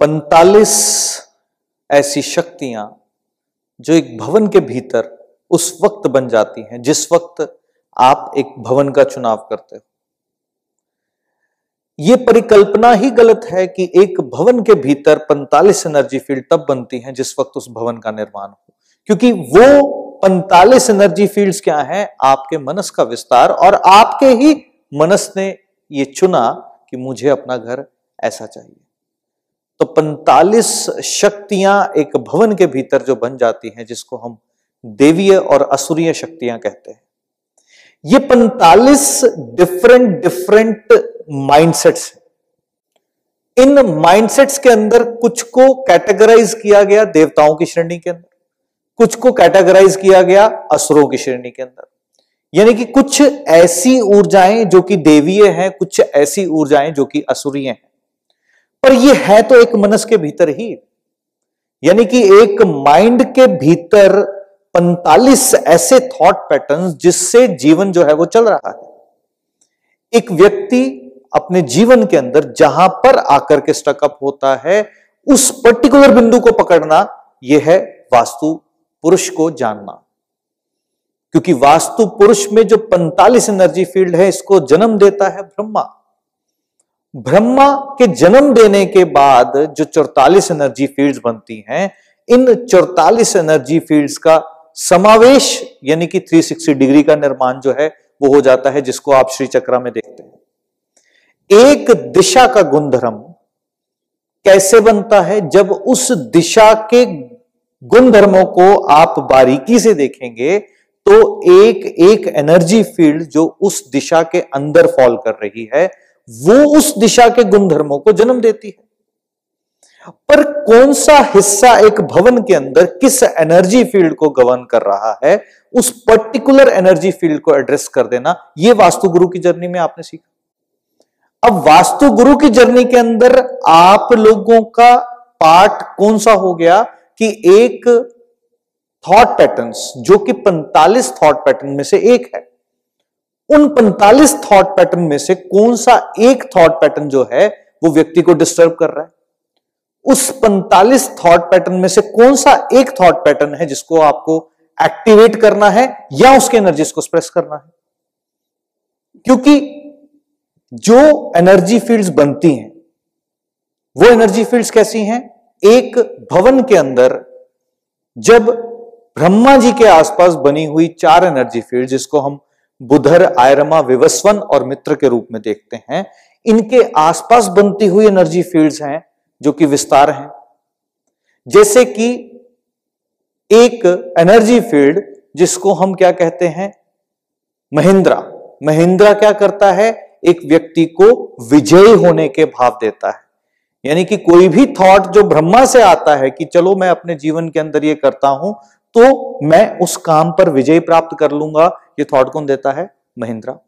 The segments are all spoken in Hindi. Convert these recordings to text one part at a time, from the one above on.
पैंतालीस ऐसी शक्तियाँ जो एक भवन के भीतर उस वक्त बन जाती हैं, जिस वक्त आप एक भवन का चुनाव करते हो। यह परिकल्पना ही गलत है कि एक भवन के भीतर 45 एनर्जी फ़ील्ड तब बनती हैं, जिस वक्त उस भवन का निर्माण हो। क्योंकि वो 45 एनर्जी फील्ड्स क्या हैं, आपके मनस का विस्तार और आपके ही मनस ने ये चुना कि मुझे अपना घर ऐसा चाहिए। तो 45 शक्तियाँ एक भवन के भीतर जो बन जाती हैं, जिसको हम देवीय और असुरीय शक्तियाँ कहते हैं। ये 45 डिफरेंट डिफरेंट माइंडसेट्स इन माइंडसेट्स के अंदर कुछ को कैटेगराइज किया गया देवताओं की श्रेणी के अंदर, कुछ को कैटेगराइज किया गया असुरों की श्रेणी के अंदर। यानी कि कुछ ऐसी ऊर्जाएँ जो कि देवीय हैं, कुछ ऐसी ऊर्जाएँ जो कि असुरीय हैं। पर यह है तो एक मनस के भीतर ही। यानी कि एक माइंड के भीतर 45 ऐसे थॉट पैटर्न्स जिससे जीवन जो है वो चल रहा है। एक व्यक्ति अपने जीवन के अंदर जहाँ पर आकर के स्टकअप होता है, उस पर्टिकुलर बिंदु को पकड़ना यह है वास्तु पुरुष को जानना। क्योंकि वास्तु पुरुष में जो 45 एनर्जी फ़ील्ड है, इसको जन्म देता है ब्रह्मा। ब्रह्मा के जन्म देने के बाद जो 44 एनर्जी फील्ड्स बनती हैं, इन 44 एनर्जी फील्ड्स का समावेश, यानी कि 360 डिग्री का निर्माण जो है, वो हो जाता है, जिसको आप श्री चक्रा में देखते हैं। एक दिशा का गुणधर्म कैसे बनता है? जब उस दिशा के गुणधर्मों को आप बारीकी से देखेंगे तो एक एक एनर्जी फ़ील्ड जो उस दिशा के अंदर फॉल कर रही है वो उस दिशा के गुणधर्मों को जन्म देती है। पर कौन सा हिस्सा एक भवन के अंदर किस एनर्जी फ़ील्ड को गवर्न कर रहा है, उस पर्टिकुलर एनर्जी फ़ील्ड को एड्रेस कर देना यह वास्तु गुरु की जर्नी में आपने सीखा। अब वास्तु गुरु की जर्नी के अंदर आप लोगों का पार्ट कौन सा हो गया कि एक थॉट पैटर्न्स जो कि 45 थॉट पैटर्न में से एक है। उन 45 थॉट पैटर्न में से कौन सा एक थॉट पैटर्न जो है, वो व्यक्ति को डिस्टर्ब कर रहा है? उस 45 थॉट पैटर्न में से कौन सा एक थॉट पैटर्न है जिसको आपको एक्टिवेट करना है या उसके एनर्जी को स्प्रेस करना है? क्योंकि जो एनर्जी फील्ड्स बनती हैं, वो एनर्जी फील्ड्स कैसी हैं? एक भवन के अंदर जब ब्रह्मा जी के आसपास बनी हुई चार एनर्जी फ़ील्ड जिसको हम बुधर, आयरमा, विवस्वन और मित्र के रूप में देखते हैं। इनके आसपास बनती हुई एनर्जी फील्ड्स हैं, जो कि विस्तार हैं। जैसे कि एक एनर्जी फ़ील्ड जिसको हम क्या कहते हैं? महिंद्रा। महिंद्रा क्या करता है? एक व्यक्ति को विजयी होने के भाव देता है। यानी कि कोई भी थॉट जो ब्रह्मा से आता है कि चलो मैं अपने जीवन के अंदर ये करता हूँ तो मैं उस काम पर विजय प्राप्त कर लूँगा। ये थॉट कौन देता है? महिंद्रा।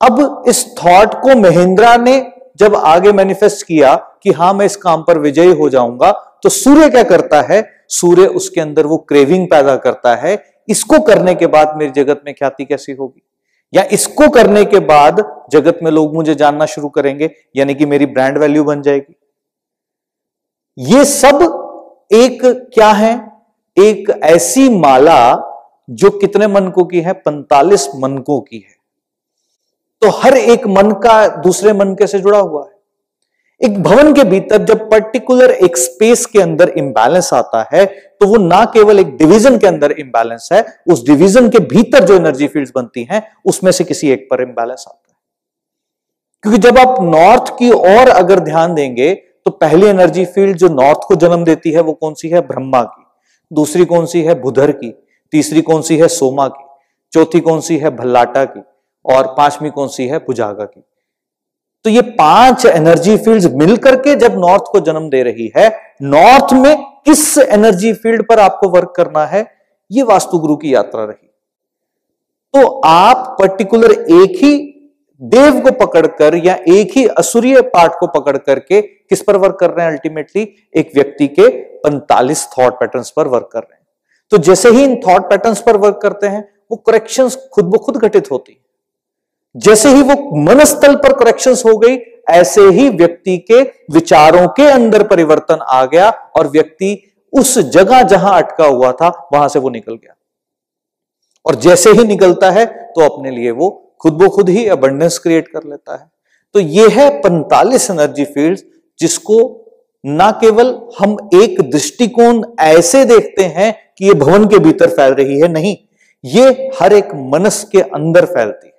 अब इस थॉट को महिंद्रा ने जब आगे मैनिफेस्ट किया कि हाँ, मैं इस काम पर विजयी हो जाऊँगा तो सूर्य क्या करता है? सूर्य उसके अंदर वो क्रेविंग पैदा करता है। इसको करने के बाद मेरी जगत में ख्याति कैसी होगी? या इसको करने के बाद जगत में लोग मुझे जानना शुरू करेंगे, यानी कि मेरी ब्रांड वैल्यू बन जाएगी। ये सब एक क्या है? एक ऐसी माला जो कितने मनकों की है? पैंतालीस मनकों की है। तो हर एक मन का दूसरे मन के से जुड़ा हुआ है? एक भवन के भीतर जब पर्टिकुलर एक स्पेस के अंदर इंबैलेंस आता है तो वो ना केवल एक डिवीज़न के अंदर इंबैलेंस है, उस डिवीज़न के भीतर जो एनर्जी फील्ड्स बनती हैं, उसमें से किसी एक पर इंबैलेंस आता है। क्योंकि जब आप नॉर्थ की ओर अगर ध्यान देंगे तो पहली एनर्जी फ़ील्ड जो नॉर्थ को जन्म देती है, वो कौन सी है? ब्रह्मा की। दूसरी कौन सी है? बुधर की। तीसरी कौन सी है? सोमा की। चौथी कौन सी है? भल्लाटा की। और पांचवी कौन सी है? भुजागा की। तो ये पाँच एनर्जी फील्ड्स मिलकर के जब नॉर्थ को जन्म दे रही है नॉर्थ में किस एनर्जी फ़ील्ड पर आपको वर्क करना है? ये वास्तु गुरु की यात्रा रही। तो आप पर्टिकुलर एक ही देव को पकड़कर या एक ही असुरीय पार्ट को पकड़ करके किस पर वर्क कर रहे हैं अल्टीमेटली एक व्यक्ति के 45 थॉट पैटर्न्स पर वर्क कर रहे हैं। तो जैसे ही इन थॉट पैटर्न्स पर वर्क करते हैं, वो करेक्शंस खुद ब खुद घटित होती जैसे ही वो मनस्थल पर करेक्शंस हो गई, ऐसे ही व्यक्ति के विचारों के अंदर परिवर्तन आ गया और व्यक्ति उस जगह जहाँ अटका हुआ था, वहाँ से वो निकल गया। और जैसे ही निकलता है तो अपने लिए वो खुद ब खुद ही अबंडेंस क्रिएट कर लेता है। तो ये है पैंतालीस एनर्जी फ़ील्ड जिसको ना केवल हम एक दृष्टिकोण ऐसे देखते हैं कि ये भवन के भीतर फैल रही है, नहीं, ये हर एक मनस के अंदर फैलती है।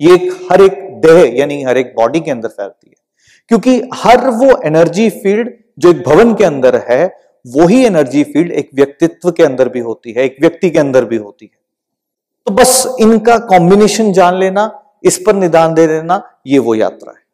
ये एक हर एक देह, यानी हर एक बॉडी के अंदर फैलती है। क्योंकि हर वो एनर्जी फ़ील्ड जो एक भवन के अंदर है, वही एनर्जी फ़ील्ड एक व्यक्तित्व के अंदर भी होती है, एक व्यक्ति के अंदर भी होती है। तो बस इनका कॉम्बिनेशन जान लेना, इस पर निदान दे देना, ये वो यात्रा है।